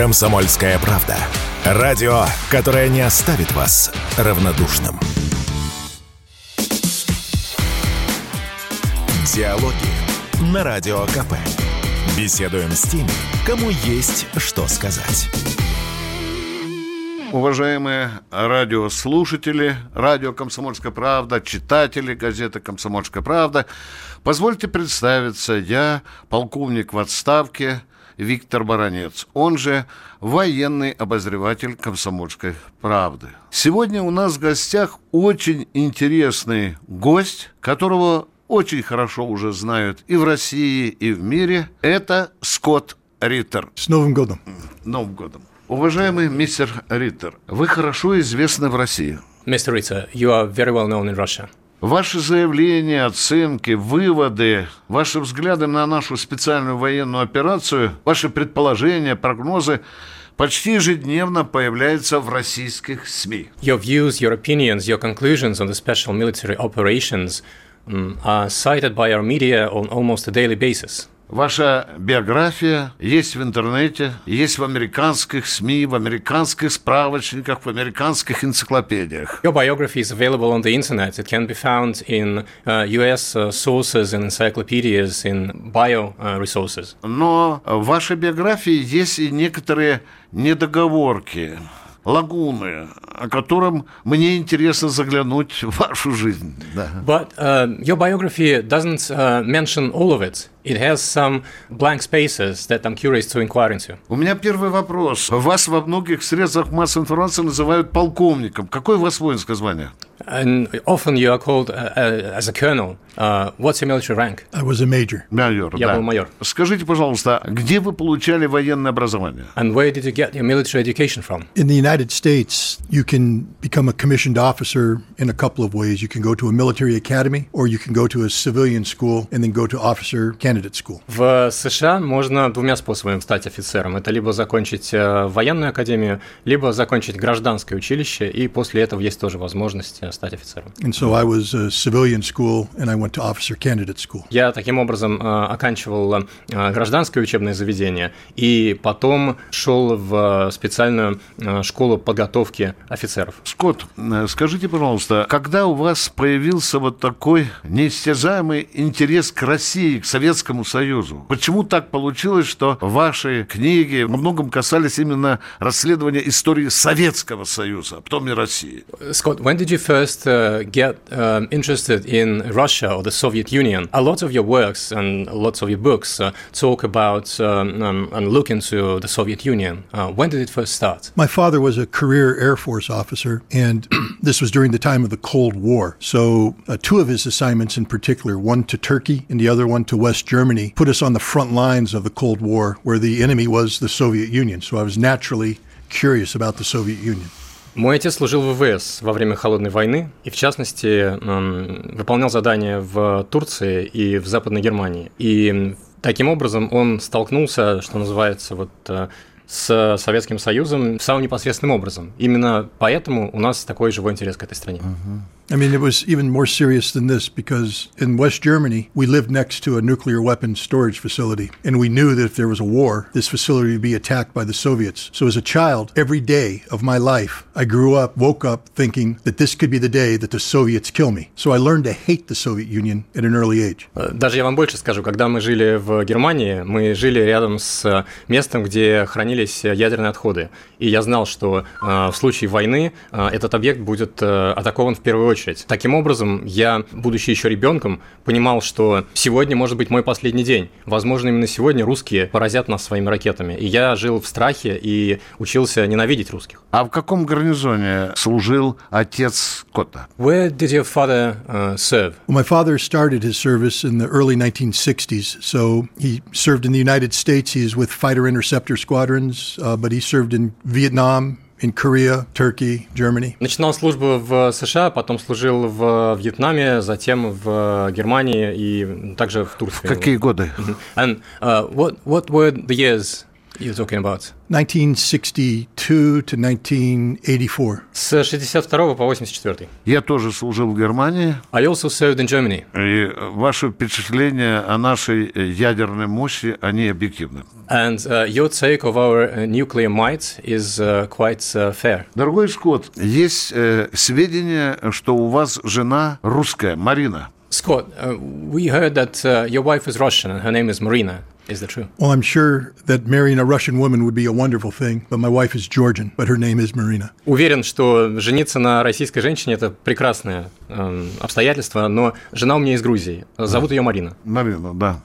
Комсомольская правда. Радио, которое не оставит вас равнодушным. Диалоги на Радио КП. Беседуем с теми, кому есть что сказать. Уважаемые радиослушатели, радио «Комсомольская правда», читатели газеты «Комсомольская правда», позвольте представиться, я полковник в отставке Виктор Баранец, он же военный обозреватель «Комсомольской правды». Сегодня у нас в гостях очень интересный гость, которого очень хорошо уже знают и в России, и в мире. Это Скотт Риттер. С Новым годом! Новым годом! Уважаемый мистер Риттер, вы хорошо известны в России. Mr. Ritter, you are very well known in Russia. Ваши заявления, оценки, выводы, ваши взгляды на нашу специальную военную операцию, ваши предположения, прогнозы почти ежедневно появляются в российских СМИ. Your views, your opinions, your conclusions on the special military operations are cited by our media on almost a daily basis. Ваша биография есть в интернете, есть в американских СМИ, в американских справочниках, в американских энциклопедиях. Your biography is available on the internet. It can be found in uh, US uh, sources and encyclopedias, in bio uh, resources. Но в вашей биографии есть и некоторые недоговорки, лагуны, о котором мне интересно заглянуть в вашу жизнь. Да. But uh, your biography doesn't uh, mention all of it. It has some blank spaces that I'm curious to inquire into. У меня первый вопрос. Вас во многих средствах массовой информации называют полковником. Какое у вас воинское звание? And often you are called uh, uh, as a colonel. Uh, what's your military rank? I was a major. Майор, Я да. был майор. Скажите, пожалуйста, где вы получали военное образование? And where did you get your military education from? In the United States, you can become a commissioned officer in a couple of ways. You can go to a military academy, or you can go to a civilian school and then go to officer candidate school. В США можно двумя способами стать офицером. Это либо закончить э, военную академию, либо закончить гражданское училище, и после этого есть тоже возможность э, стать офицером. And so I was a civilian school and I went to officer candidate school. Я таким образом э, оканчивал гражданское учебное заведение и потом шел в специальную школу подготовки офицеров. Скотт, скажите, пожалуйста, когда у вас появился вот такой неистязаемый интерес к России, к Советскому Союзу? Почему так получилось, что ваши книги во многом касались именно расследования истории Советского Союза, а потом и России? Scott, when did you first uh, get um, interested in Russia or the Soviet Union? A lot of your works and lots of your books uh, talk about um, um, and look into the Soviet Union. Uh, when did it first start? My father was a career Air Force officer, and this was during the time of the Cold War. So, uh, two of his assignments in particular, one to Turkey and the other one to West Germany, put us on the front lines of the Cold War, where the enemy was the Soviet Union. So, I was naturally curious about the Soviet Union. Мой отец служил в ВВС во время Холодной войны и, в частности, м, выполнял задания в Турции и в Западной Германии. И таким образом он столкнулся, что называется, вот э, с Советским Союзом самым непосредственным образом. Именно поэтому у нас такой живой интерес к этой стране. I mean, it was even more serious than this because in West Germany, we lived next to a nuclear weapons storage facility. And we knew that if there was a war, this facility would be attacked by the Soviets. So as a child, every day of my life, I grew up, woke up thinking that this could be the day that the Soviets kill me. So I learned to hate the Soviet Union at an early age. Э, Даже я вам больше скажу, когда мы жили в Германии, мы жили рядом с местом, где хранились ядерные отходы. И я знал, что э, в случае войны э, этот объект будет э, атакован в первую очередь. Таким образом, я, будучи еще ребенком, понимал, что сегодня может быть мой последний день. Возможно, именно сегодня русские поразят нас своими ракетами. И я жил в страхе и учился ненавидеть русских. А в каком гарнизоне служил отец Скотта? Where did your father uh, serve? Well, my father started his service in the early 1960s. So he served in the United States. He is with fighter interceptor squadrons, uh, but he served in Vietnam, in Korea, Turkey, Germany. Начинал службу в США, потом служил в Вьетнаме, затем в Германии и также в Турции. Какие годы? And uh, what what were the years you talking about? 1962 to 1984. С 62 по 84. Я тоже служил в Германии. I also served in Germany. И ваши впечатления о нашей ядерной мощи, они объективны. And uh, your take of our uh, nuclear might is uh, quite uh, fair. Дорогой Скотт, есть э, сведения, что у вас жена русская, Марина. Scott, uh, we heard that uh, your wife is Russian and her name is Marina. Is that true? Well, I'm sure that marrying a Russian woman would be a wonderful thing, but my wife is Georgian, but her name is Marina. Уверен, что жениться на российской женщине – это прекрасное эм, обстоятельство, но жена у меня из Грузии. Зовут ее Марина. Марина, да.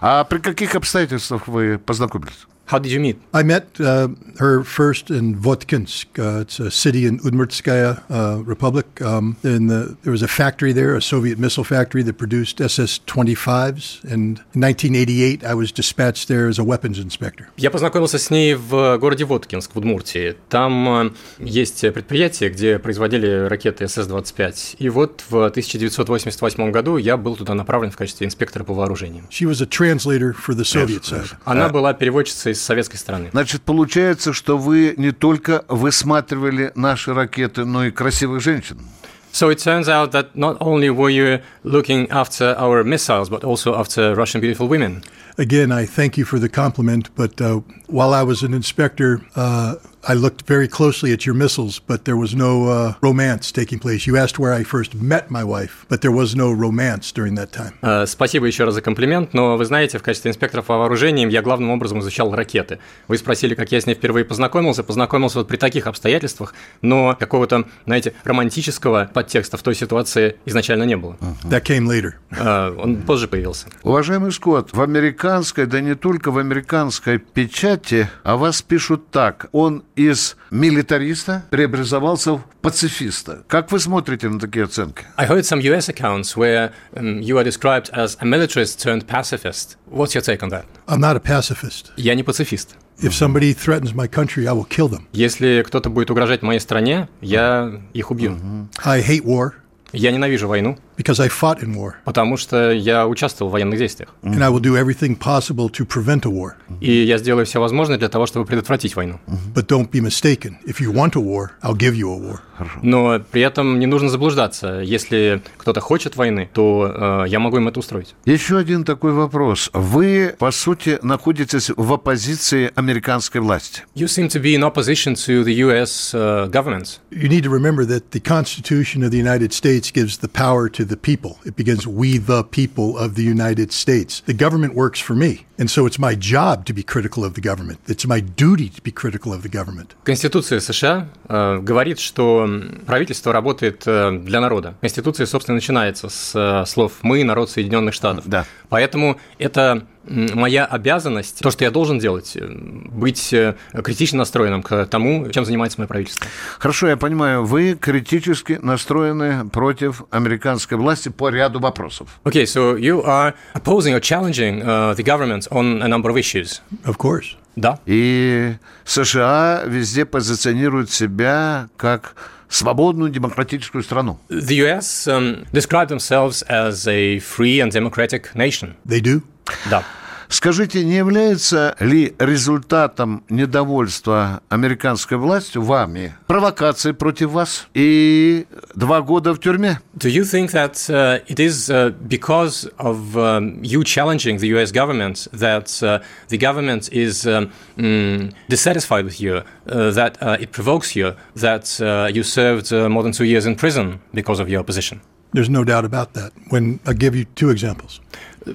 А при каких обстоятельствах вы познакомились? How did you meet? I met uh, her first in Votkinsk. Uh, it's a city in Udmurtskaya uh, Republic. Um, and the, there was a factory there, a Soviet missile factory that produced SS-25s. And in 1988, I was dispatched there as a weapons inspector. Я познакомился с ней в городе Воткинск в Удмуртии. Там э, есть предприятие, где производили ракеты СС-25. И вот в 1988 году я был туда направлен в качестве инспектора по вооружениям. She was a translator for the Soviet side. Она была переводчицей с советской стороны. Значит, получается, что вы не только высматривали наши ракеты, но и красивых женщин. So it turns out that not only were you looking after our missiles, but also after Russian beautiful women. Again, I thank you for the compliment, but uh, while I was an inspector, uh, I looked very closely at your missiles, but there was no uh, romance taking place. You asked where I first met my wife, but there was no romance during that time. Э, Спасибо еще раз за комплимент, но вы знаете, в качестве инспектора по вооружениям я главным образом изучал ракеты. Вы спросили, как я с ней впервые познакомился. Познакомился вот при таких обстоятельствах, но какого-то, знаете, романтического подтекста в той ситуации изначально не было. That came later. Э, Он позже появился. Уважаемый Скотт, в американской, да не только в американской печати о вас пишут так. Он из милитариста преобразовался в пацифиста. Как вы смотрите на такие оценки? I heard some US accounts where um, you are described as a militarist turned pacifist. What's your take on that? I'm not a pacifist. Я не пацифист. If somebody threatens my country, I will kill them. Если кто-то будет угрожать моей стране, я их убью. I hate war Я ненавижу войну, because I fought in war, потому что я участвовал в военных действиях. and I will do everything possible to prevent a war. И я сделаю все возможное для того, чтобы предотвратить войну. But don't be mistaken. If you want a war, I'll give you a war. Но при этом не нужно заблуждаться. Если кто-то хочет войны, то э, я могу им это устроить. Еще один такой вопрос. Вы, по сути, находитесь в оппозиции американской власти. You seem to be in opposition to the US uh, government. You need to remember that the Constitution of the United States gives the power to the people. It begins, we the people of the United States. The government works for me. And so it's my job to be critical of the government. It's my duty to be critical of the government. Конституция США э, говорит, что правительство работает э, для народа. Конституция, собственно, начинается с э, слов «мы, народ Соединенных Штатов». Да. Поэтому это моя обязанность, то, что я должен делать, э, быть э, критично настроенным к тому, чем занимается мое правительство. Хорошо, я понимаю, вы критически настроены против американской власти по ряду вопросов. Okay, so you are opposing or challenging uh, the government on a number of issues. Of course. Да. И США везде позиционируют себя как свободную демократическую страну. The US um, describe themselves as a free and democratic nation. They do. Да. Скажите, не является ли результатом недовольства американской властью вами провокации против вас и два года в тюрьме? Do you think that uh, it is uh, because of um, you challenging the US government that uh, the government is um, mm, dissatisfied with you, uh, that uh, it provokes you, that uh, you served uh, more than two years in prison because of your position? There's no doubt about that. When I'll give you two examples.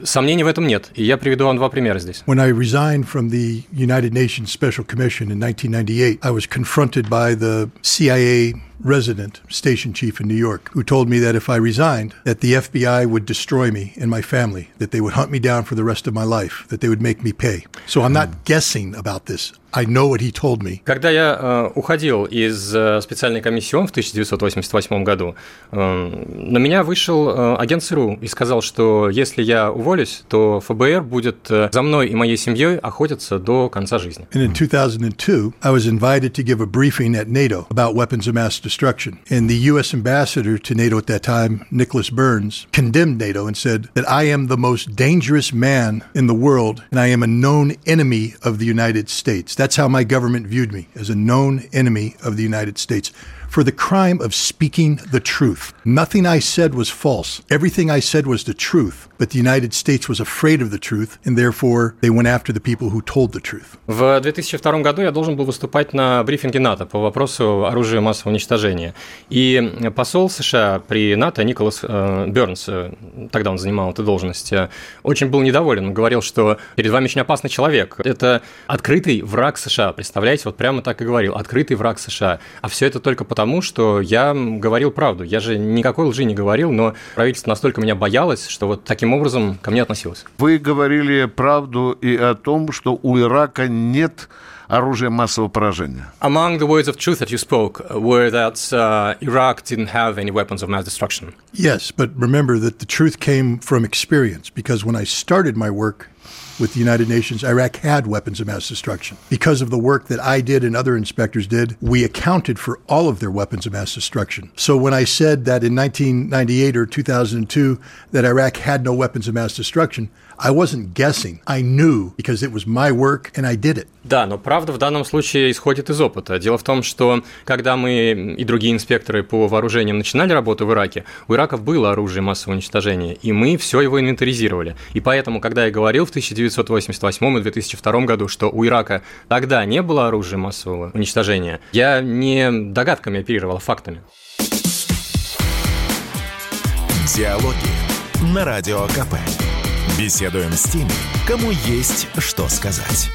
Сомнений в этом нет, и я приведу вам два примера здесь. When I resigned from the United Nations Special Commission in 1998, I was confronted by the CIA resident station chief in New York who told me that if I resigned that the FBI would destroy me and my family, that they would hunt me down for the rest of my life, that they would make me pay. So I'm not guessing about this. I know what he told me. Когда я э, уходил из э, специальной комиссии ООН в 1988 году, э, на меня вышел э, агент ЦРУ и сказал, что если я уволюсь, то ФБР будет э, за мной и моей семьей охотиться до конца жизни. And in 2002, I was invited to give a briefing at NATO about weapons of mass destruction. And the U.S. ambassador to NATO at that time, Nicholas Burns, condemned NATO and said that I am the most dangerous man in the world and I am a known enemy of the United States. That's how my government viewed me, as a known enemy of the United States. For the crime of speaking the truth. Nothing I said was false. Everything I said was the truth. But the United States was afraid of the truth, and therefore they went after the people who told the truth. В 2002 году я должен был выступать на брифинге НАТО по вопросу оружия массового уничтожения. И посол США при НАТО Николас э, Бернс, э, тогда он занимал эту должность, э, очень был недоволен. Он говорил, что перед вами очень опасный человек. Это открытый враг США. Представляете, вот прямо так и говорил. Открытый враг США. А все это только потому, что я говорил правду. Я же никакой лжи не говорил, но правительство настолько меня боялось, что вот таким образом ко мне относилось. Вы говорили правду и о том, что у Ирака нет оружия массового поражения. Among the words of truth that you spoke were that uh, Iraq didn't have any weapons of mass destruction. Yes, but remember that the truth came from experience because when I started my work with the United Nations, Iraq had weapons of mass destruction. Because of the work that I did and other inspectors did, we accounted for all of their weapons of mass destruction. So when I said that in 1998 or 2002 that Iraq had no weapons of mass destruction, I wasn't guessing. I knew because it was my work and I did it. Да, но правда в данном случае исходит из опыта. Дело в том, что когда мы и другие инспекторы по вооружениям начинали работу в Ираке, у Ираков было оружие массового уничтожения, и мы все его инвентаризировали. И поэтому, когда я говорил в 1988 и 2002 году, что у Ирака тогда не было оружия массового уничтожения, я не догадками оперировал, а фактами. Диалоги на Радио КП. Беседуем с теми, кому есть что сказать.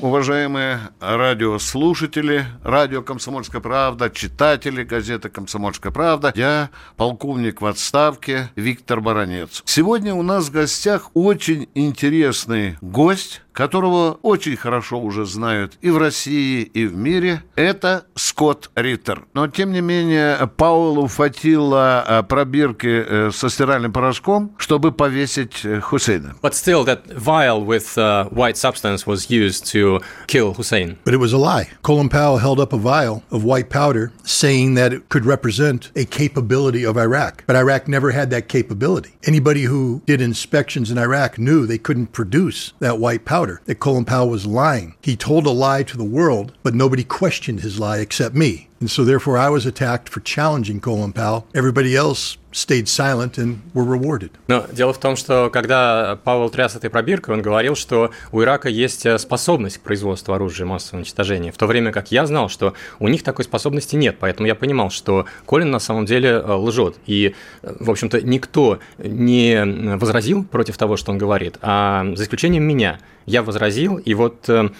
Уважаемые радиослушатели, радио «Комсомольская правда», читатели газеты «Комсомольская правда», я полковник в отставке Виктор Баранец. Сегодня у нас в гостях очень интересный гость, которого очень хорошо уже знают и в России, и в мире, это Скотт Риттер. Но, тем не менее, Паулу хватило пробирки со стиральным порошком, чтобы повесить Хусейна. But still, that vial with uh, white substance was used to kill Hussein. But it was a lie. Colin Powell held up a vial of white powder saying that it could represent a capability of Iraq. But Iraq never had that capability. Anybody who did inspections in Iraq knew they couldn't produce that white powder that Colin Powell was lying. He told a lie to the world, but nobody questioned his lie except me. And so, therefore, I was attacked for challenging Colin Powell. Everybody else stayed silent and were rewarded. Но дело в том, что когда Павел тряс этой пробиркой, он говорил, что у Ирака есть способность к производству оружия массового уничтожения, в то время как я знал, что у них такой способности нет, поэтому я понимал, что Колин на самом деле лжет. И, в общем-то, никто не возразил против того, что он говорит, а за исключением меня. Я возразил, и вот э,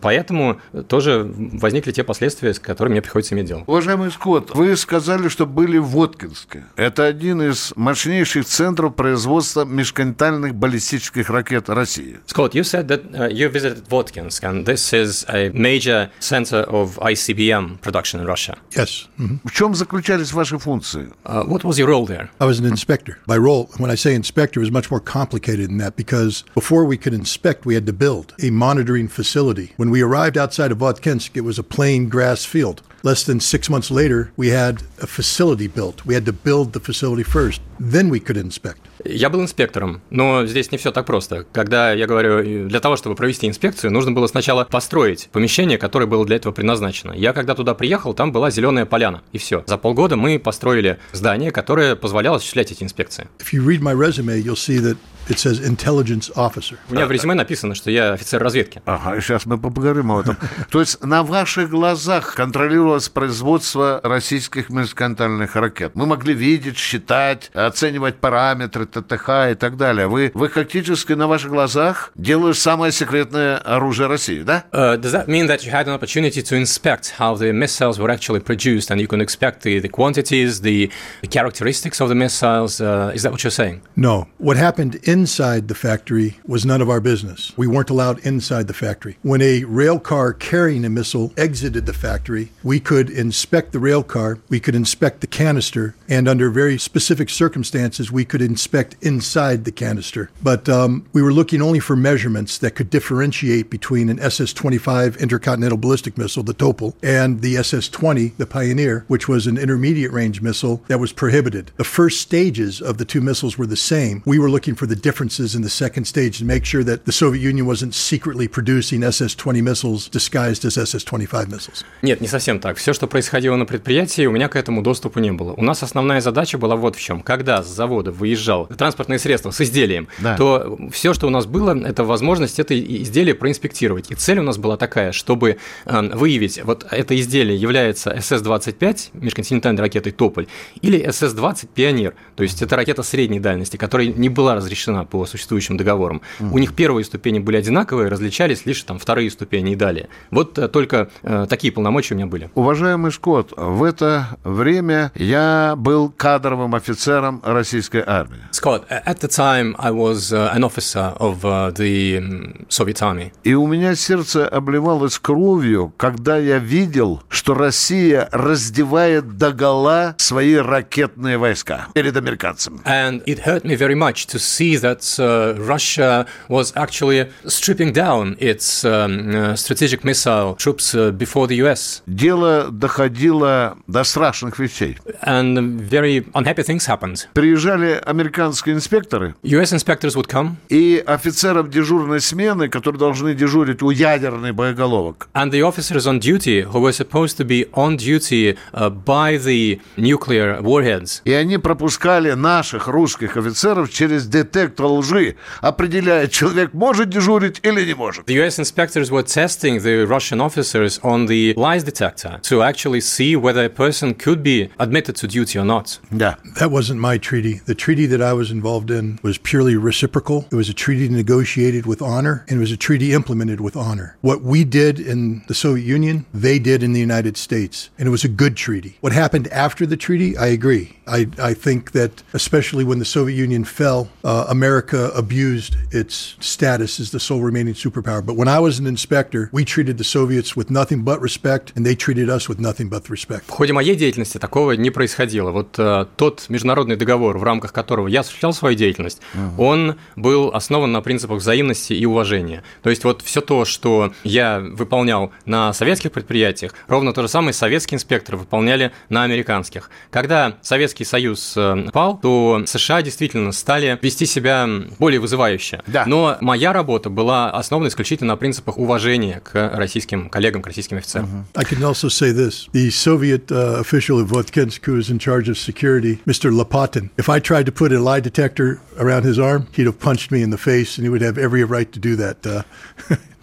поэтому тоже возникли те последствия, с которыми мне приходится иметь дело. Уважаемый Скотт, вы сказали, что были в Воткинске. Это один из мощнейших центров производства межконтинентальных баллистических ракет России. Scott, you said that uh, you visited Votkinsk, and this is a major center of ICBM production in Russia. Yes. mhm. В чем заключались ваши функции? Uh, what was your role there? I was an inspector. My role, when I say inspector, was much more complicated than that because before we could inspect, we had to build a monitoring facility. When we arrived outside of Votkinsk, it was a plain grass field. Less than six months later, we had a facility built. We had to build the facility first. Then we could inspect. Я был инспектором, но здесь не все так просто. Когда я говорю, для того, чтобы провести инспекцию, нужно было сначала построить помещение, которое было для этого предназначено. Я когда туда приехал, там была зеленая поляна, и все. За полгода мы построили здание, которое позволяло осуществлять эти инспекции. If you read my resume, you'll see that it says intelligence officer. У меня в резюме написано, что я офицер разведки. Ага, сейчас мы поговорим об этом. То есть на ваших глазах контролировалось производство российских межконтинентальных ракет. Мы могли видеть, считать, оценивать параметры ТТХ и так далее. Вы, вы фактически на ваших глазах делали самое секретное оружие России, да? Uh, does that mean that you had an opportunity to inspect how the missiles were actually produced and you can expect the, the quantities, the, the characteristics of the missiles? Uh, is that what you're saying? No. What happened inside the factory was none of our business. We weren't allowed inside the factory. When a rail car carrying a missile exited the factory, we could inspect the rail car, we could inspect the canister, and under very specific circumstances, we could inspect inside the canister. But um, we were looking only for measurements that could differentiate between an SS 25 intercontinental ballistic missile, the Topol, and the SS 20, the Pioneer, which was an intermediate range missile that was prohibited. The first stages of the two missiles were the same. We were looking for the differences in the second stage to make sure that the Soviet Union wasn't secretly producing SS 20 missiles disguised as SS 25 missiles. Нет, не совсем так. Все, что происходило на предприятии, у меня к этому доступу не было. У нас основная задача была вот в чем. Когда с завода выезжал транспортное средство с изделием, да. то все, что у нас было, это возможность это изделие проинспектировать. И цель у нас была такая, чтобы э, выявить, вот это изделие является СС-25, межконтинентальной ракетой «Тополь», или СС-20 «Пионер», то есть это ракета средней дальности, которая не была разрешена по существующим договорам. Угу. У них первые ступени были одинаковые, различались лишь там вторые ступени и далее. Вот э, только э, такие полномочия у меня были. Уважаемый Шкот, в это время я был кадровым офицером российской армии. Scott, at the time I was uh, an officer of the Soviet army. И у меня сердце обливалось кровью, когда я видел, что Россия раздевает догола свои ракетные войска перед американцами. And it hurt me very much to see that uh, Russia was actually stripping down its um, uh, strategic missile troops uh, before the US. Дело доходило до страшных вещей. And very unhappy things happened. Приезжали американские инспекторы. US inspectors would come. И офицеров дежурной смены, которые должны дежурить у ядерных боеголовок. And the officers on duty who were supposed to be on duty uh, by the nuclear warheads. И они пропускали наших русских офицеров через детектор лжи, определяя, человек может дежурить или не может. The US inspectors were testing the Russian officers on the lies detector to actually see whether a person could be admitted to duty or not. Да. That wasn't my treaty. The treaty that I was involved in was purely reciprocal. It was a treaty negotiated with honor, and it was a treaty implemented with honor. What we did in the Soviet Union, they did in the United States, and it was a good treaty. What happened after the treaty, I agree. I, I think that, especially when the Soviet Union fell, uh, America abused its status as the sole remaining superpower. But when I was an inspector, we treated the Soviets with nothing but respect, and they treated us with nothing but respect. В ходе моей деятельности такого не происходило. Вот э, тот международный договор, в рамках которого я осуществлял свою деятельность, uh-huh. он был основан на принципах взаимности и уважения. То есть вот все то, что я выполнял на советских предприятиях, ровно то же самое советские инспекторы выполняли на американских. Когда Советский Союз э, пал, то США действительно стали вести себя более вызывающе. Да. Но моя работа была основана исключительно на принципах уважения к российским коллегам, к российским офицерам. Uh-huh. I can also say this. The Soviet uh, official of Votkinsk who was in charge of security, Mr. Lopatin, if I tried to put a lie detector around his arm, he'd have punched me in the face and he would have every right to do that. Uh,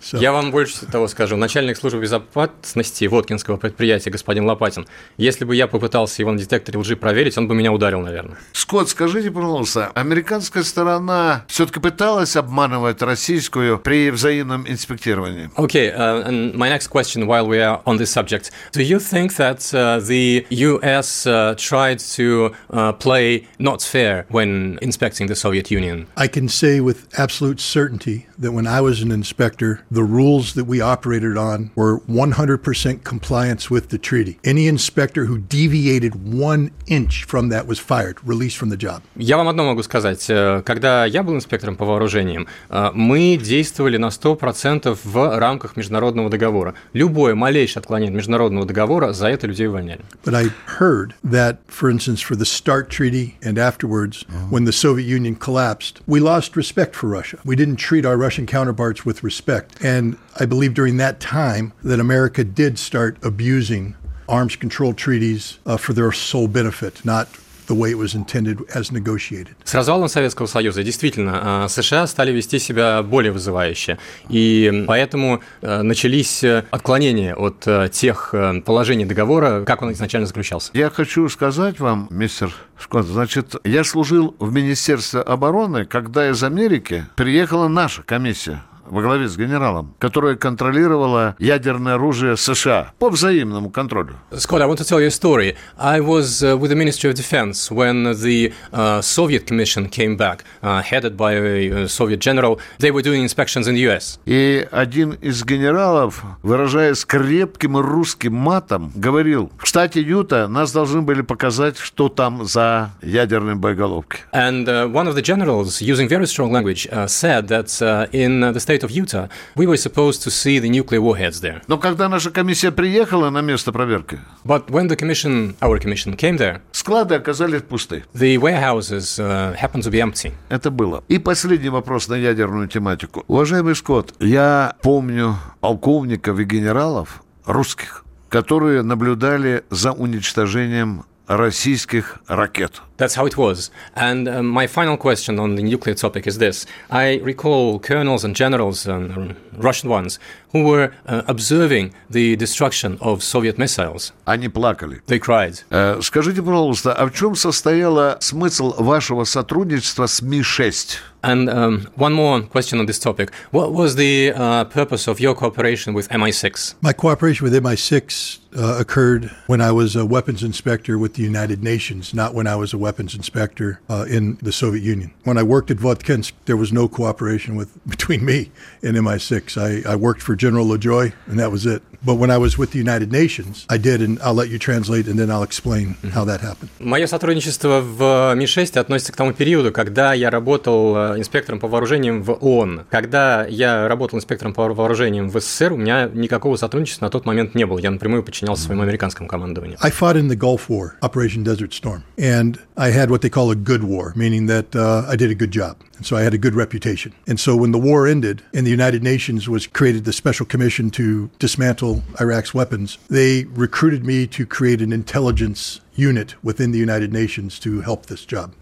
So. Я вам больше того скажу. Начальник службы безопасности Воткинского предприятия, господин Лопатин, если бы я попытался его на детекторе лжи проверить, он бы меня ударил, наверное. Скотт, скажите, пожалуйста, американская сторона все-таки пыталась обманывать российскую при взаимном инспектировании? Okay, uh, and my next question while we are on this subject. Do you think that uh, the US uh, tried to uh, play not fair when inspecting the Soviet Union? I can say with absolute certainty that when I was an inspector, the rules that we operated on were 100% compliance with the treaty. Any inspector who deviated one inch from that was fired, released from the job. Я вам одно могу сказать. Когда я был инспектором по вооружениям, мы действовали на 100% в рамках международного договора. Любое малейшее отклонение от международного договора, за это людей увольняли. But I heard that, for instance, for the START treaty and afterwards, uh-huh. when the Soviet Union collapsed, we lost respect for Russia. We didn't treat our Russian counterparts with respect. And I believe during that time that America did start abusing arms control treaties uh, for their sole benefit, not the way it was intended as negotiated. С развалом Советского Союза действительно США стали вести себя более вызывающе, и поэтому начались отклонения от тех положений договора, как он изначально заключался. Я хочу сказать вам, мистер Шкот, значит, я служил в Министерстве обороны, когда из Америки приехала наша комиссия во главе с генералом, которая контролировала ядерное оружие США по взаимному контролю. Scott, I want to tell you a story. I was uh, with the Ministry of Defense when the uh, Soviet Commission came back, uh, headed by a Soviet general. They were doing inspections in the US. И один из генералов, выражаясь крепким русским матом, говорил, в штате Юта нас должны были показать, что там за ядерные боеголовки. And uh, one of the generals, using very strong language, uh, said that uh, in the state of Utah, we were supposed to see the nuclear warheads there. Но когда наша комиссия приехала на место проверки, But when the commission, our commission, came there, склады оказались пусты. the warehouses uh, happened to be empty. Это было. И последний вопрос на ядерную тематику. Уважаемый Скотт, я помню полковников и генералов русских, которые наблюдали за уничтожением российских ракет. That's how it was. And uh, my final question on the nuclear topic is this. I recall colonels and generals, um, Russian ones, who were uh, observing the destruction of Soviet missiles. Они плакали. They cried. Э, Скажите, пожалуйста, а в чем состояла смысл вашего сотрудничества с Ми-6? And um, one more question on this topic. What was the uh, purpose of your cooperation with MI6? My cooperation with MI6 uh, occurred when I was a weapons inspector with the United Nations, not when I was a weapons inspector uh, in the Soviet Union. When I worked at Votkinsk, there was no cooperation with between me and MI6. I, I worked for General LaJoy, and that was it. But when I was with the United Nations, I did, and I'll let you translate, and then I'll explain how that happened. Мое сотрудничество в Ми-6 относится к тому периоду, когда я работал э, инспектором по вооружениям в ООН. Когда я работал инспектором по вооружениям в СССР, у меня никакого сотрудничества на тот момент не было. Я напрямую подчинялся своему американскому командованию. I fought in the Gulf War, Operation Desert Storm, and I had what they call a good war, meaning that uh, I did a good job. And so I had a good reputation. And so when the war ended and the United Nations was created the special commission to dismantle Iraq's weapons, they recruited me to create an intelligence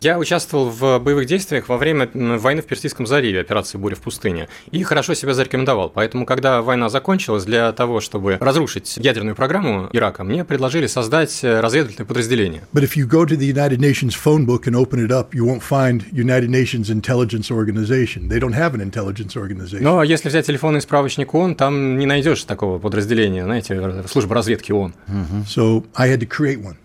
Я участвовал в боевых действиях во время войны в Персидском заливе, операции «Буря в пустыне», и хорошо себя зарекомендовал. Поэтому, когда война закончилась, для того, чтобы разрушить ядерную программу Ирака, мне предложили создать э, разведывательное подразделение. But if you go to the United Nations phone book and open it up, you won't find United Nations Intelligence Organization. They don't have an intelligence organization. Но если взять телефонный справочник ООН, там не найдешь такого подразделения, знаете, служба разведки ООН. So I had to create one.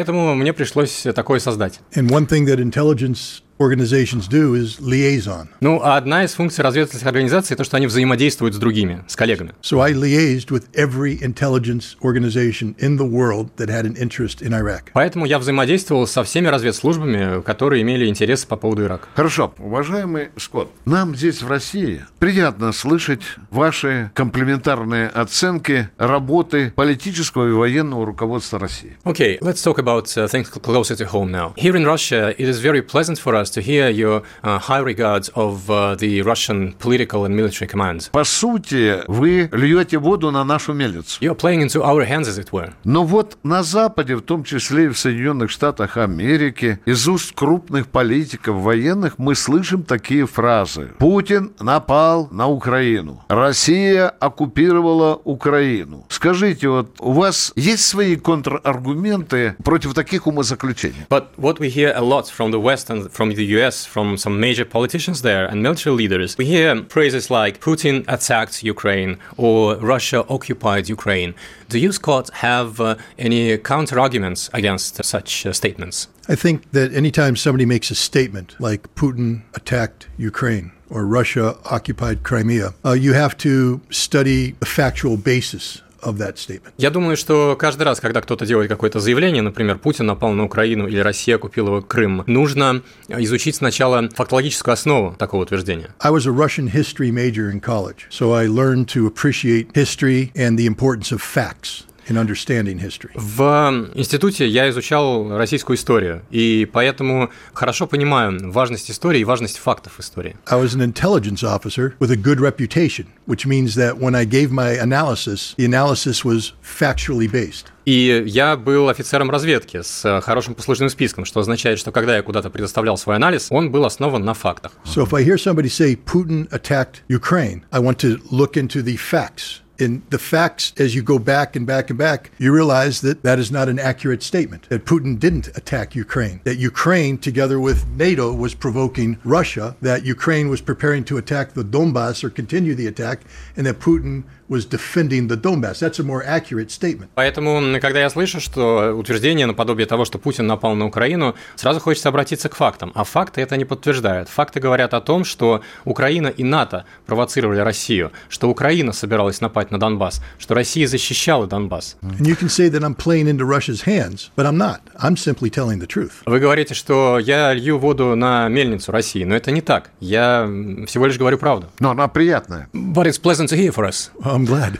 Поэтому мне пришлось такое создать. And one thing that intelligence organizations do is liaison. Ну, а одна из функций разведывательных организаций – то, что они взаимодействуют с другими, с коллегами. So I liaised with every intelligence organization in the world that had an interest in Iraq. Поэтому я взаимодействовал со всеми разведслужбами, которые имели интересы по поводу Ирака. Хорошо, уважаемый Скотт, нам здесь в России приятно слышать ваши комплементарные оценки работы политического и военного руководства России. Okay, let's talk about uh, things closer to home now. Here in Russia, it is very pleasant for us to hear your uh, high regards of uh, the Russian political and military command. По сути, вы льете воду на нашу мельницу. You're playing into our hands, as it were. Но вот на Западе, в том числе и в Соединенных Штатах Америки, из уст крупных политиков военных мы слышим такие фразы. Путин напал на Украину. Россия оккупировала Украину. Скажите, вот у вас есть свои контраргументы против таких умозаключений? But what we hear a lot from the West and from the US, from some major politicians there and military leaders, we hear phrases like Putin attacked Ukraine or Russia occupied Ukraine. Do you, Scott, have uh, any counter arguments against such uh, statements? I think that anytime somebody makes a statement like Putin attacked Ukraine or Russia occupied Crimea, uh, you have to study the factual basis. Я думаю, что каждый раз, когда кто-то делает какое-то заявление, например, Путин напал на Украину или Россия оккупировала Крым, нужно изучить сначала фактологическую основу такого утверждения. I was a Russian history major in college, so I learned to appreciate history and the importance of facts in understanding history. В институте я изучал российскую историю, и поэтому хорошо понимаю важность истории и важность фактов истории. I was an intelligence officer with a good reputation, which means that when I gave my analysis, the analysis was factually based. И я был офицером разведки с хорошим послужным списком, что означает, что когда я куда-то предоставлял свой анализ, он был основан на фактах. So if I hear somebody say Putin attacked Ukraine, I want to look into the facts in the facts, as you go back and back and back, you realize that that is not an accurate statement. That Putin didn't attack Ukraine. That Ukraine, together with NATO, was provoking Russia. That Ukraine was preparing to attack the Donbass or continue the attack, and that Putin was defending the Donbass. That's a more accurate statement. Поэтому, когда я слышу, что утверждение наподобие того, что Путин напал на Украину, сразу хочется обратиться к фактам. А факты это не подтверждают. Факты говорят о том, что Украина и НАТО провоцировали Россию, что Украина собиралась напасть на Донбасс, что Россия защищала Донбасс. And you can say that I'm playing into Russia's hands, but I'm not. I'm simply telling the truth. Вы говорите, что я лью воду на мельницу России, но это не так. Я всего лишь говорю правду. Но она приятная. But it's pleasant to hear for us. I'm glad.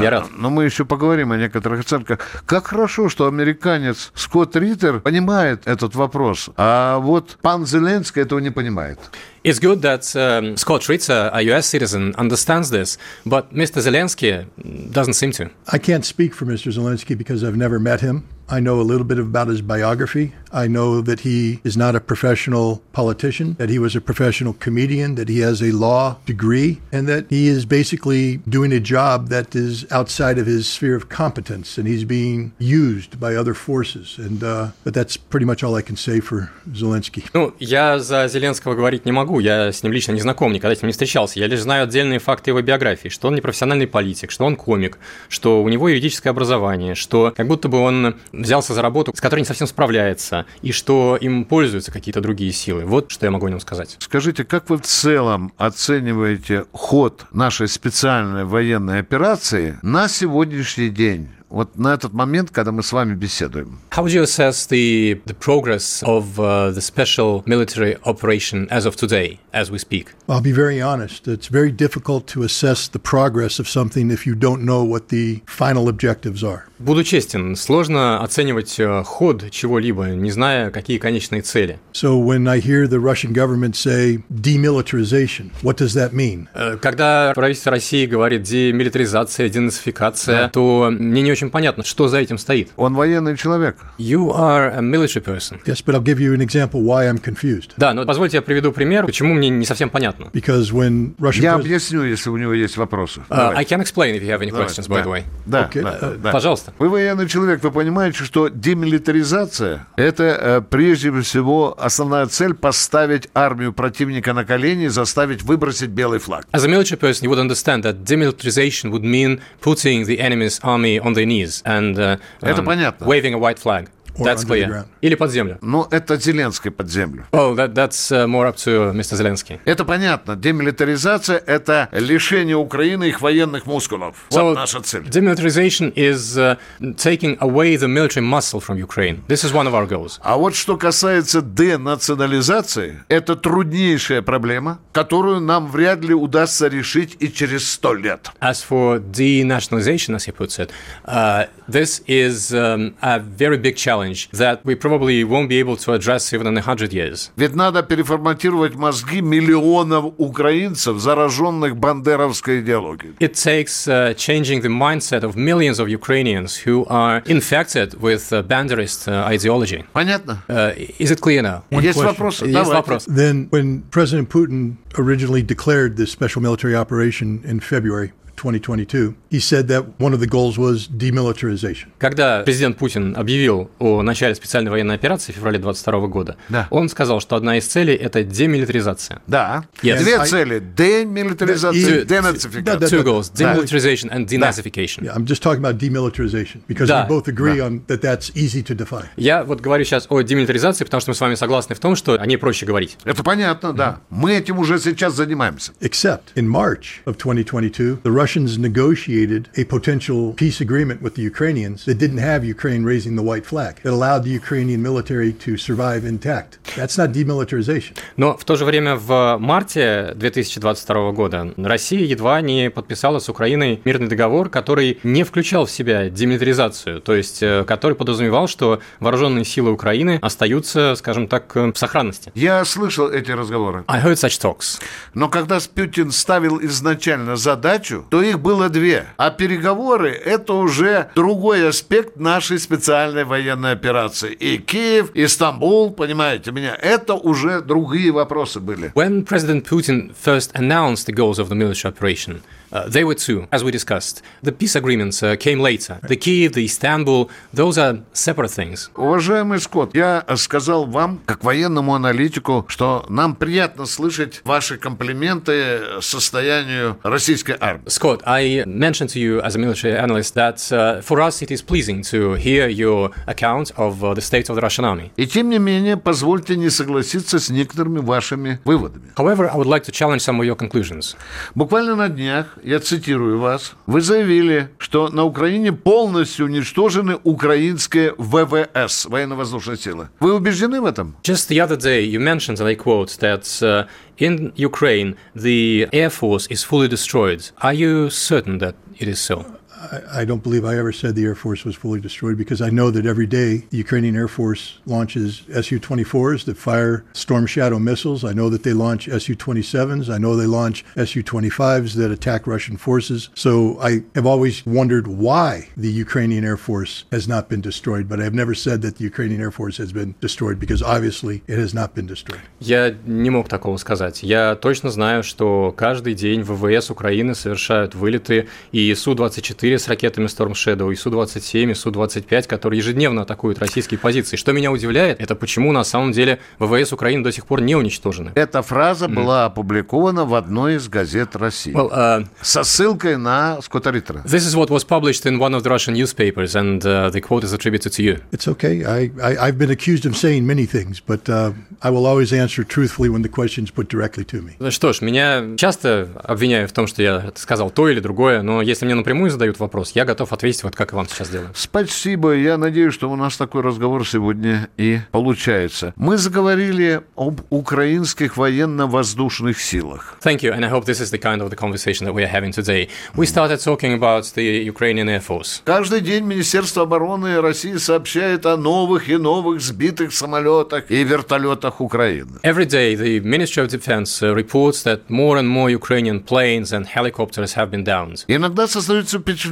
Я рад. Но мы еще поговорим о некоторых оценках. Как хорошо, что американец Скотт Риттер понимает этот вопрос, а вот пан Зеленский этого не понимает. It's good that um, Scott Ritzer, a US citizen, understands this, but Mr. Zelensky doesn't seem to. I can't speak for Mr. Zelensky because I've never met him. I know a little bit about his biography. I know that he is not a professional politician, that he was a professional comedian, that he has a law degree, and that he is basically doing a job that is outside of his sphere of competence, and he's being used by other forces. And uh, but that's pretty much all I can say for Zelensky. Ну, я за Зеленского говорить не могу, Я с ним лично не знаком, никогда с ним не встречался. Я лишь знаю отдельные факты его биографии, что он не профессиональный политик, что он комик, что у него юридическое образование, что как будто бы он взялся за работу, с которой не совсем справляется, и что им пользуются какие-то другие силы. Вот что я могу о нем сказать. Скажите, как вы в целом оцениваете ход нашей специальной военной операции на сегодняшний день? Вот на этот момент, когда мы с вами беседуем. How would you assess the, the progress of uh, the special military operation as of today, as we speak? I'll be very honest. It's very difficult to assess the progress of something if you don't know what the final objectives are. Буду честен, сложно оценивать э, ход чего-либо, не зная, какие конечные цели. So when I hear the Russian government say demilitarization, what does that mean? Э, Когда правительство России говорит демилитаризация, денацификация, то мне не очень понятно, что за этим стоит. Он военный человек. You are a military person. Yes, but I'll give you an example why I'm confused. Да, но позвольте я приведу пример, почему мне не совсем понятно. Because when Russian Я объясню, если у него есть вопросы. Uh, Давай. I can explain if you have any Давай. questions, by Да. the way. Да, Окей. да, Э, да. Пожалуйста. Вы военный человек, вы понимаете, что демилитаризация – это э, прежде всего основная цель поставить армию противника на колени и заставить выбросить белый флаг. As a military person, you would understand that demilitarization would mean putting the enemy's army on their knees and uh, Это понятно. waving a white flag. That's clear. Или под землю. Но это Зеленский под землю. Oh, that, that's uh, more up to Mr. Zelensky. Это понятно. Демилитаризация – это лишение Украины их военных мускулов. So, вот наша цель. demilitarization is uh, taking away the military muscle from Ukraine. This is one of our goals. А вот что касается денационализации, это труднейшая проблема, которую нам вряд ли удастся решить и через сто лет. As for denationalization, as he puts it, uh, this is um, a very big challenge that we probably won't be able to address even in a hundred years. Ведь надо переформатировать мозги миллионов украинцев, зараженных бандеровской идеологией. It takes uh, changing the mindset of millions of Ukrainians who are infected with uh, Banderist uh, ideology. Понятно? Uh, is it clear now? Есть question. вопросы? Есть Давайте. вопрос. Then, when President Putin originally declared this special military operation in February 2022, he said that one of the goals was demilitarization. Когда президент Путин объявил о начале специальной военной операции в феврале 22 года, Да. он сказал, что одна из целей – это демилитаризация. Да. Yes. Две I- цели. Демилитаризация, И- денацификация. Да, да, Two да. goals – demilitarization and denazification. Yeah, I'm just talking about demilitarization because Да. we both agree on that that's easy to define. Я вот говорю сейчас о демилитаризации, потому что мы с вами согласны в том, что о ней проще говорить. Это понятно, да. Мы этим уже сейчас занимаемся. Except in March of 2022, the Russians negotiated a potential peace agreement with the Ukrainians that didn't have Ukraine raising the white flag, that allowed the Ukrainian military to survive intact. That's not demilitarization. Но в то же время в марте 2022 года Россия едва не подписала с Украиной мирный договор, который не включал в себя демилитаризацию, то есть э, который подразумевал, что вооруженные силы Украины остаются, скажем так, э, в сохранности. Я слышал эти разговоры. I heard such talks. Но когда Путин ставил изначально задачу, то их было две. А переговоры – это уже другой аспект нашей специальной военной операции. И Киев, и Стамбул, понимаете меня, это уже другие вопросы были. When President Putin first announced the goals of the military operation, Uh, they were two, as we discussed. The peace agreements uh, came later. The Kiev, the Istanbul, those are separate things. Уважаемый Скотт, я сказал вам, как военному аналитику, что нам приятно слышать ваши комплименты состоянию российской армии. Scott, I mentioned to you as a military analyst that uh, for us it is pleasing to hear your account of uh, the state of the Russian army. И тем не менее, позвольте не согласиться с некоторыми вашими выводами. However, I would like to challenge some of your conclusions. Буквально на днях я цитирую вас, вы заявили, что на Украине полностью уничтожены украинские ВВС, военно-воздушные силы. Вы убеждены в этом? Just the other day, you mentioned, and I quote, that uh, in Ukraine the air force is fully destroyed. Are you certain that it is so? I, I don't believe I ever said the Air Force was fully destroyed because I know that every day the Ukrainian Air Force launches Su 24s that fire Storm Shadow missiles. I know that they launch Su 27s. I know they launch Su 25s that attack Russian forces. So I have always wondered why the Ukrainian Air Force has not been destroyed, but I have never said that the Ukrainian Air Force has been destroyed because obviously it has not been destroyed. Я не мог такого сказать. Я точно знаю, что каждый день ВВС Украины совершают вылеты, и Су-24 с ракетами Storm Shadow, и Су-27, и Су-25, которые ежедневно атакуют российские позиции. Что меня удивляет, это почему на самом деле ВВС Украины до сих пор не уничтожены. Эта фраза mm. была опубликована в одной из газет России well, uh, со ссылкой на Скотта Риттера. This is what was published in one of the Russian newspapers, and uh, the quote is attributed to you. It's okay. I, I, I've been accused of saying many things, but uh, I will always answer truthfully when the question is put directly to me. Что ж, меня часто обвиняют в том, что я сказал то или другое, но если мне напрямую задают вопрос, я готов ответить, вот как и вам сейчас делаю. Спасибо. Я надеюсь, что у нас такой разговор сегодня и получается. Мы заговорили об украинских военно-воздушных силах. Thank you, and I hope this is the kind of the conversation that we are having today. We started talking about the Ukrainian Air Force. Каждый день Министерство обороны России сообщает о новых и новых сбитых самолетах и вертолетах Украины. Every day, the Ministry of Defense reports that more and more Ukrainian planes and helicopters have been downed. Иногда создается впечатление,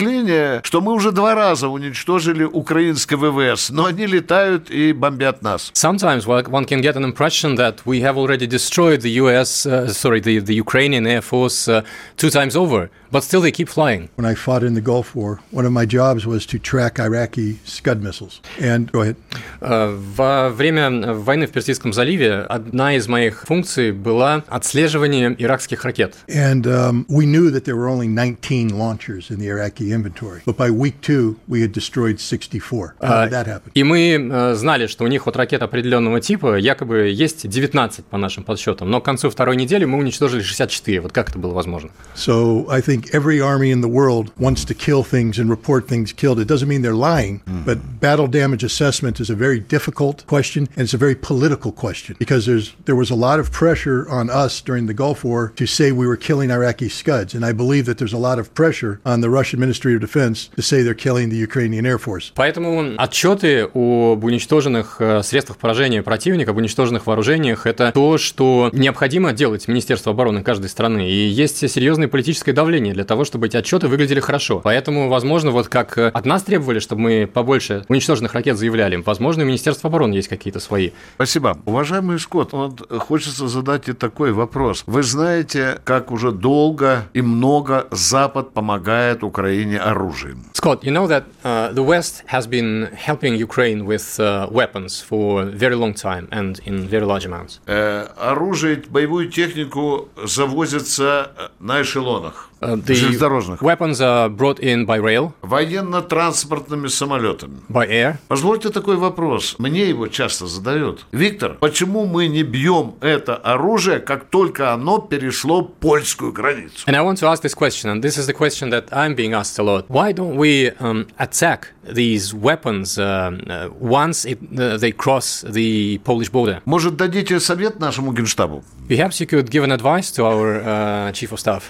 что мы уже два раза уничтожили украинское ВВС, но они летают и бомбят нас. Sometimes one can get an impression that we have already destroyed the US, uh, sorry, the, the Ukrainian Air Force uh, two times over. But still they keep flying. When I fought in the Gulf War, one of my jobs was to track Iraqi Scud missiles. And go ahead. Во время войны в Персидском заливе одна из моих функций была отслеживание иракских ракет. And um, we knew that there were only 19 launchers in the Iraqi inventory. But by week two, we had destroyed 64. How did that happen? И мы знали, что у них вот ракет определенного типа якобы есть 19 по нашим подсчетам, но к концу второй недели мы уничтожили 64. Вот как это было возможно? So I think think every army in the world wants to kill things and report things killed. It doesn't mean they're lying, mm. but battle damage assessment is a very difficult question and it's a very political question because there's there was a lot of pressure on us during the Gulf War to say we were killing Iraqi Scuds, and I believe that there's a lot of pressure on the Russian Ministry of Defense to say they're killing the Ukrainian Air Force. Поэтому отчеты об уничтоженных средствах поражения противника, об уничтоженных вооружениях, это то, что необходимо делать Министерство обороны каждой страны. И есть серьезное политическое давление требования для того, чтобы эти отчеты выглядели хорошо. Поэтому, возможно, вот как от нас требовали, чтобы мы побольше уничтоженных ракет заявляли, возможно, у Министерства обороны есть какие-то свои. Спасибо. Уважаемый Скотт, вот хочется задать и такой вопрос. Вы знаете, как уже долго и много Запад помогает Украине оружием? Scott, you know that uh, the West has been helping Ukraine with uh, weapons for very long time and in very large amounts. Э, оружие, боевую технику завозится на эшелонах. Uh, the железнодорожных. Weapons are brought in by rail. Военно-транспортными самолетами. By air. Позвольте такой вопрос. Мне его часто задают. Виктор, почему мы не бьем это оружие, как только оно перешло польскую границу? And I want to ask this question, and this is the question that I'm being asked a lot. Why don't we um, attack these weapons uh, uh, once it, uh, they cross the Polish border? Может, дадите совет нашему генштабу? Perhaps you could give an advice to our uh, chief of staff.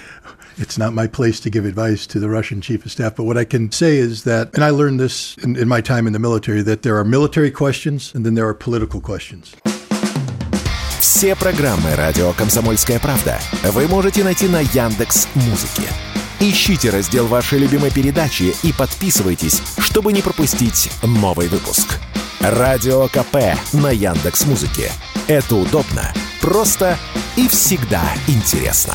It's not my place to give advice to the Russian chief of staff, but what I can say is that, and I learned this in, in my time in the military, that there are military questions and then there are political questions. Все программы радио Комсомольская правда вы можете найти на Яндекс Музыке. Ищите раздел вашей любимой передачи и подписывайтесь, чтобы не пропустить новый выпуск. Радио КП на Яндекс Музыке. Это удобно, просто и всегда интересно.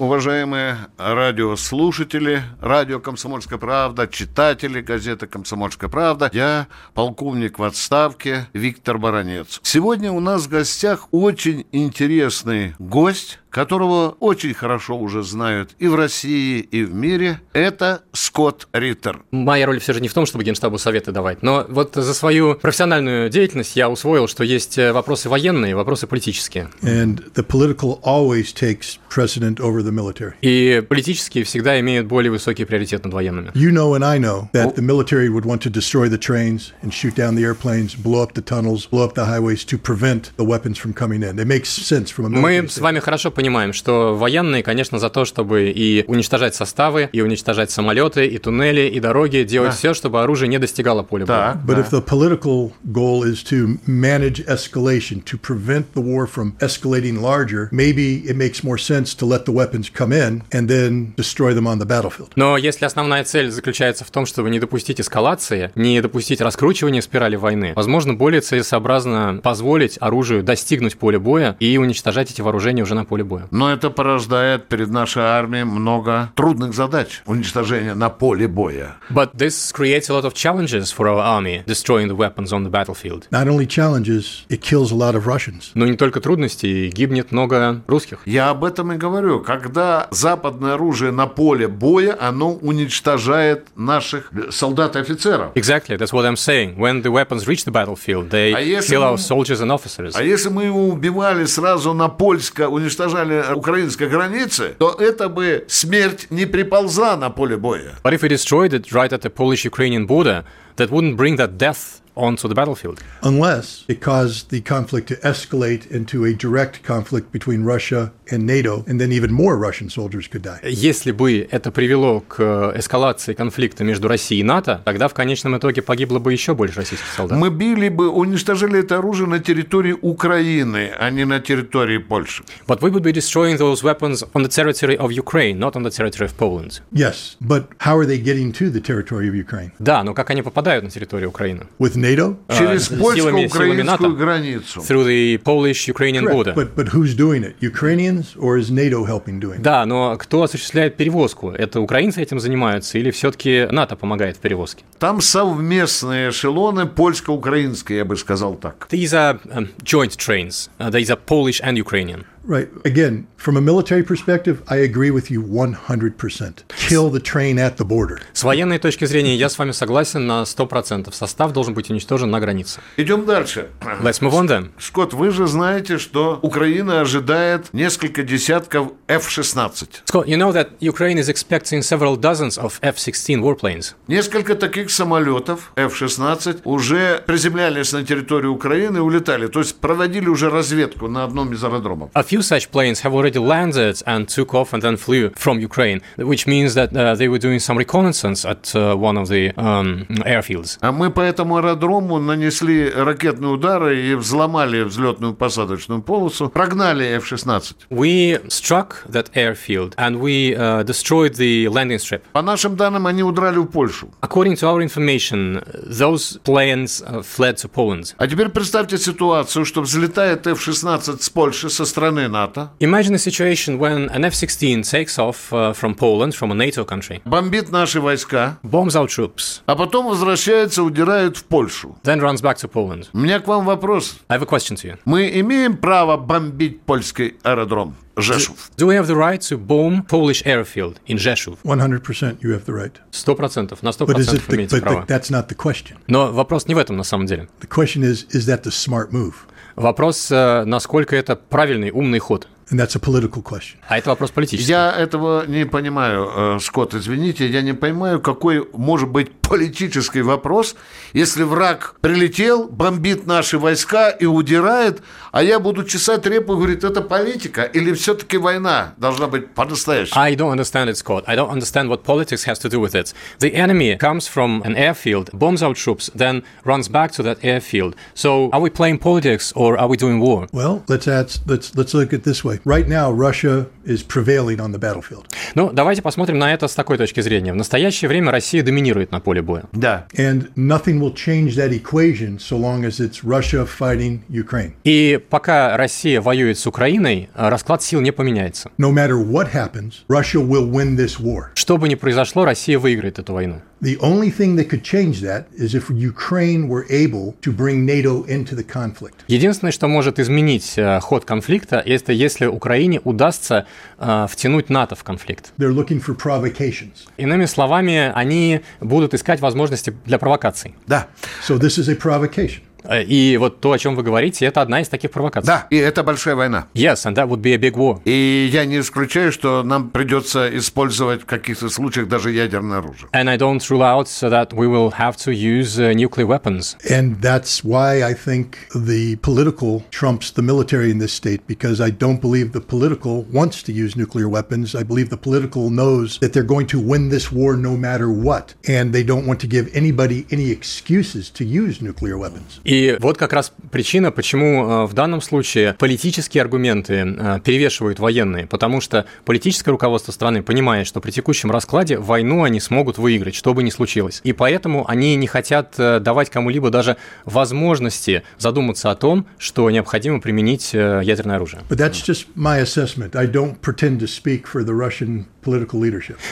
уважаемые радиослушатели, радио «Комсомольская правда», читатели газеты «Комсомольская правда». Я полковник в отставке Виктор Баранец. Сегодня у нас в гостях очень интересный гость, которого очень хорошо уже знают и в России, и в мире, это Скотт Риттер. Моя роль все же не в том, чтобы Генштабу советы давать, но вот за свою профессиональную деятельность я усвоил, что есть э, вопросы военные, вопросы политические. And the political always takes precedent over the. И политические всегда имеют более высокий приоритет над военными. You know and I know that the military would want to destroy the trains and shoot down the airplanes, blow up the tunnels, blow up the highways to prevent the weapons from coming in. It makes sense from a military Мы с вами хорошо понимаем, что военные, конечно, за то, чтобы и уничтожать составы, и уничтожать самолеты, и туннели, и дороги, делать да. все, чтобы оружие не достигало поля боя. But да. if the political goal is to manage escalation, to prevent the war from escalating larger, maybe it makes more sense to let the weapons come in and then destroy them on the battlefield. Но если основная цель заключается в том, чтобы не допустить эскалации, не допустить раскручивания спирали войны, возможно, более целесообразно позволить оружию достигнуть поля боя и уничтожать эти вооружения уже на поле боя. Но это порождает перед нашей армией много трудных задач уничтожения на поле боя. But this creates a lot of challenges for our army, destroying the weapons on the battlefield. Not only challenges, it kills a lot of Russians. Но не только трудности, гибнет много русских. Я об этом и говорю. Когда западное оружие на поле боя, оно уничтожает наших солдат и офицеров. Exactly, that's what I'm saying. When the weapons reach the battlefield, they а kill our soldiers and officers. А если мы его убивали сразу на польско, уничтожали украинской границы, то это бы смерть не приползла на поле боя. But if we destroyed it right at the Polish-Ukrainian border, that wouldn't bring that death onto the battlefield. Unless it caused the conflict to escalate into a direct conflict between Russia and NATO, and then even more Russian soldiers could die. Если бы это привело к э, эскалации конфликта между Россией и НАТО, тогда в конечном итоге погибло бы еще больше российских солдат. Мы били бы, уничтожили это оружие на территории Украины, а не на территории Польши. But we would be destroying those weapons on the territory of Ukraine, not on the territory of Poland. Yes, but how are they getting to the territory of Ukraine? Да, но как они попадают на территорию Украины? With NATO? Через польско-украинскую границу. Through the Polish-Ukrainian border. But, but who's doing it? Ukrainians or is NATO helping doing it? Да, но кто осуществляет перевозку? Это украинцы этим занимаются или все-таки НАТО помогает в перевозке? Там совместные эшелоны польско-украинские, я бы сказал так. These are um, joint trains. Uh, these are Polish and Ukrainian. Right. Again, from a military perspective, I agree with you 100%. Kill the train at the border. С военной точки зрения я с вами согласен на 100%. Состав должен быть уничтожен на границе. Идем дальше. Let's move on then. Скотт, вы же знаете, что Украина ожидает несколько десятков F-16. Scott, you know that Ukraine is expecting several dozens of F-16 warplanes. Несколько таких самолетов F-16 уже приземлялись на территории Украины и улетали. То есть проводили уже разведку на одном из аэродромов. A few such planes have already landed and took off and then flew from Ukraine, which means that uh, they were doing some reconnaissance at uh, one of the um, airfields. А мы по этому аэродрому нанесли ракетные удары и взломали взлетную посадочную полосу, прогнали F-16. We struck that airfield and we uh, destroyed the landing strip. По нашим данным, они удрали в Польшу. According to our information, those planes uh, fled to Poland. А теперь представьте ситуацию, что взлетает F-16 с Польши со стороны страны НАТО. Imagine a situation when an F-16 takes off uh, from Poland, from a NATO country. Бомбит наши войска. Bombs our troops. А потом возвращается, удирает в Польшу. Then runs back to Poland. У меня к вам вопрос. I have a question to you. Мы имеем право бомбить польский аэродром? Жешув. Do we have the right to bomb Polish airfield in Rzeszów? 100% you have the right. Сто процентов, на сто But, is процентов it the, имеете but право. the, that's not the question. Но вопрос не в этом на самом деле. The question is, is that the smart move? Вопрос, э, насколько это правильный, умный ход. And that's a political question. А это вопрос политический. Я этого не понимаю, э, Скотт, извините, я не понимаю, какой может быть политический вопрос, если враг прилетел, бомбит наши войска и удирает, а я буду чесать репу и говорить, это политика или все-таки война должна быть по-настоящему? I don't understand it, Scott. I don't understand what politics has to do with it. The enemy comes from an airfield, bombs our troops, then runs back to that airfield. So are we playing politics or are we doing war? Well, let's add, let's let's look at it this way. Right now, Russia is prevailing on the battlefield. Ну, давайте посмотрим на это с такой точки зрения. В настоящее время Россия доминирует на поле боя. Да. And nothing will change that equation so long as it's Russia fighting Ukraine. И пока Россия воюет с Украиной, э, расклад сил не поменяется. No matter what happens, Russia will win this war. Что бы ни произошло, Россия выиграет эту войну. The only thing that could change that is if Ukraine were able to bring NATO into the conflict. Единственное, что может изменить э, ход конфликта, это если Украине удастся э, втянуть НАТО в конфликт. Иными словами, они будут искать возможности для провокаций. Да. So this is a provocation. Э, И вот то, о чем вы говорите, это одна из таких провокаций. Да, и это большая война. Yes, and that would be a big war. И я не исключаю, что нам придется использовать в каких-то случаях даже ядерное оружие. And I don't rule out that we will have to use uh, nuclear weapons. And that's why I think the political trumps the military in this state because I don't believe the political wants to use nuclear weapons. I believe the political knows that they're going to win this war no matter what. And they don't want to give anybody any excuses to use nuclear weapons. И вот как раз причина, почему э, в данном случае политические аргументы э, перевешивают военные, потому что политическое руководство страны понимает, что при текущем раскладе войну они смогут выиграть, что бы ни случилось. И поэтому они не хотят э, давать кому-либо даже возможности задуматься о том, что необходимо применить ядерное оружие.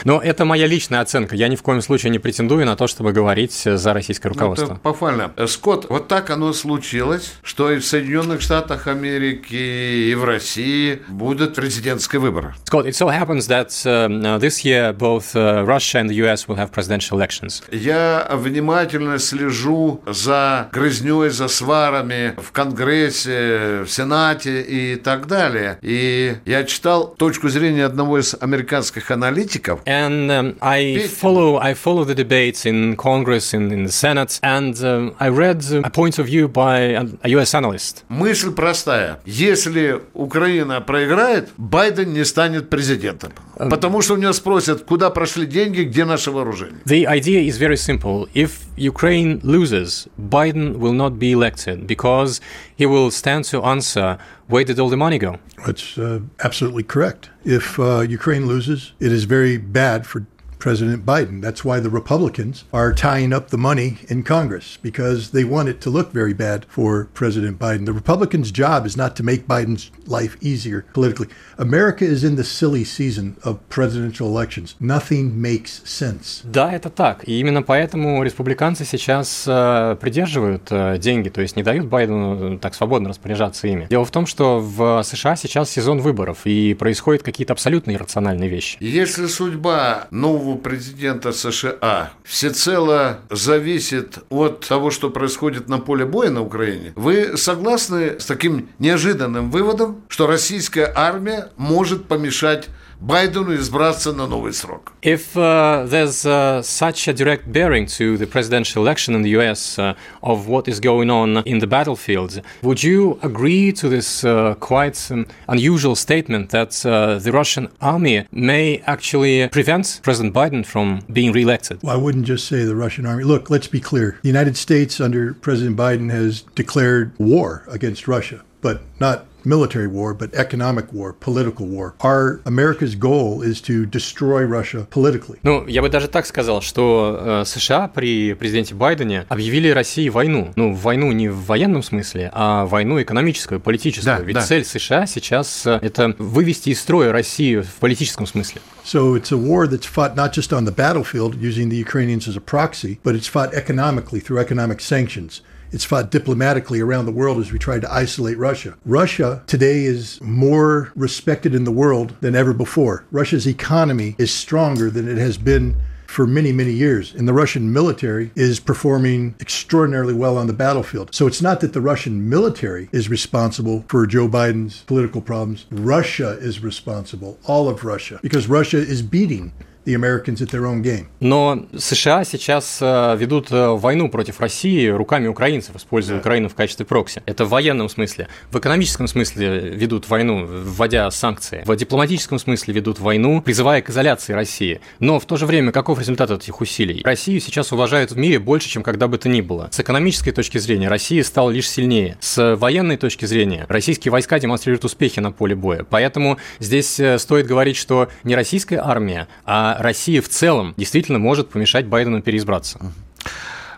Но это моя личная оценка. Я ни в коем случае не претендую на то, чтобы говорить за российское Ну, руководство. Это похвально. Э, Скотт, вот так оно случилось, что и в Соединенных Штатах Америки, и в России будут президентские выборы. Scott, it so happens that uh, this year both uh, Russia and the US will have presidential elections. Я внимательно слежу за грызней, за сварами в Конгрессе, в Сенате и так далее. И я читал точку зрения одного из американских аналитиков, And um, I follow I follow the debates in Congress in, in the Senate, and um, I read uh, a point of view by a, a US analyst. Мысль простая. Если Украина проиграет, Байден не станет президентом. Потому что у него спросят, куда прошли деньги, где наше вооружение. The idea is very simple. If Ukraine loses, Biden will not be elected because he will stand to answer where did all the money go? That's uh, absolutely correct. If uh, Ukraine loses, it is very bad for President Biden. That's why the Republicans are tying up the money in Congress because they want it to look very bad for President Biden. The Republicans' job is not to make Biden's life easier politically. America is in the silly season of presidential elections. Nothing makes sense. Да, это так. И именно поэтому республиканцы сейчас э, придерживают э, деньги, то есть не дают Байдену э, так свободно распоряжаться ими. Дело в том, что в США сейчас сезон выборов, и происходят какие-то абсолютно иррациональные вещи. Если судьба нового президента США. Всецело зависит от того, что происходит на поле боя на Украине, вы согласны с таким неожиданным выводом, что российская армия может помешать Байдену избраться на новый срок? If uh, there's uh, such a direct bearing to the presidential election in the US uh, of what is going on in the battlefields, would you agree to this uh, quite um, unusual statement that uh, the Russian army may actually prevent President Biden from being reelected? Well, I wouldn't just say the Russian army. Look, let's be clear. The United States under President Biden has declared war against Russia, but not military war, but economic war, political war. Our America's goal is to destroy Russia politically. Ну, я бы даже так сказал, что э, США при президенте Байдене объявили России войну. Ну, войну не в военном смысле, а войну экономическую, политическую. Да, Ведь да. цель США сейчас э, это вывести из строя Россию в политическом смысле. So it's a war that's fought not just on the battlefield using the Ukrainians as a proxy, but it's fought economically through economic sanctions. It's fought diplomatically around the world as we try to isolate Russia. Russia today is more respected in the world than ever before. Russia's economy is stronger than it has been for many, many years. And the Russian military is performing extraordinarily well on the battlefield. So it's not that the Russian military is responsible for Joe Biden's political problems. Russia is responsible, all of Russia, because Russia is beating the Americans at their own game. Но США сейчас э, ведут э, войну против России руками украинцев, используя да. Украину в качестве прокси. Это в военном смысле. В экономическом смысле ведут войну, вводя санкции. В дипломатическом смысле ведут войну, призывая к изоляции России. Но в то же время каков результат этих усилий? Россию сейчас уважают в мире больше, чем когда бы то ни было. С экономической точки зрения Россия стала лишь сильнее. С военной точки зрения российские войска демонстрируют успехи на поле боя. Поэтому здесь э, стоит говорить, что не российская армия, а Россия в целом действительно может помешать Байдену переизбраться.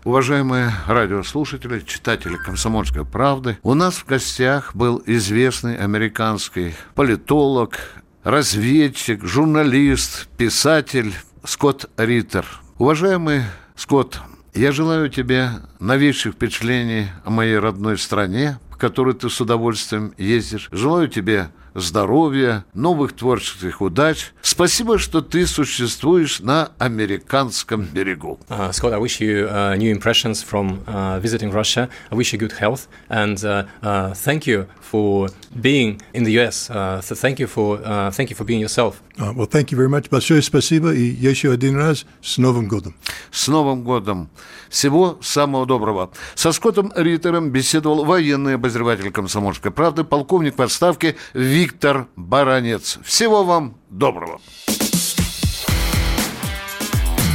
Уважаемые радиослушатели, читатели «Комсомольской правды», у нас в гостях был известный американский политолог, разведчик, журналист, писатель Скотт Риттер. Уважаемый Скотт, я желаю тебе новейших впечатлений о моей родной стране, в которой ты с удовольствием ездишь. Желаю тебе здоровья, новых творческих удач. Спасибо, что ты существуешь на американском берегу. Uh, Scott, I wish you uh, new impressions from uh, visiting Russia. I wish you good health and uh, uh, thank you for being in the US. Uh, so thank you for uh, thank you for being yourself. Uh, well, thank you very much. Большое спасибо и еще один раз с Новым годом. С Новым годом. Всего самого доброго. Со Скоттом Риттером беседовал военный обозреватель «Комсомольской правды», полковник в отставке Виктор Баранец. Всего вам доброго.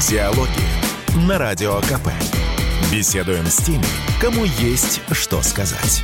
Диалоги на Радио КП. Беседуем с теми, кому есть что сказать.